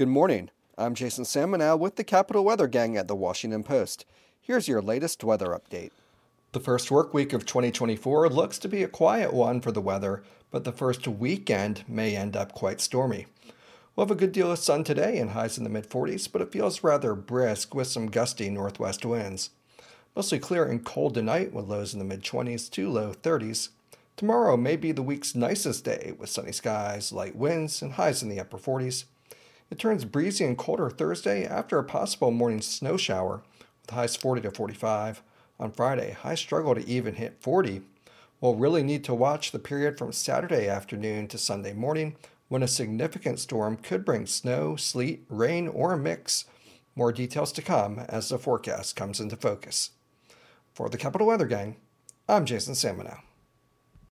Good morning. I'm Jason Samenow with the Capital Weather Gang at the Washington Post. Here's your latest weather update. The first work week of 2024 looks to be a quiet one for the weather, but the first weekend may end up quite stormy. We'll have a good deal of sun today and highs in the mid 40s, but it feels rather brisk with some gusty northwest winds. Mostly clear and cold tonight with lows in the mid 20s to low 30s. Tomorrow may be the week's nicest day with sunny skies, light winds, and highs in the upper 40s. It turns breezy and colder Thursday after a possible morning snow shower, with highs 40 to 45. On Friday, highs struggle to even hit 40. We'll really need to watch the period from Saturday afternoon to Sunday morning when a significant storm could bring snow, sleet, rain, or a mix. More details to come as the forecast comes into focus. For the Capital Weather Gang, I'm Jason Samenow.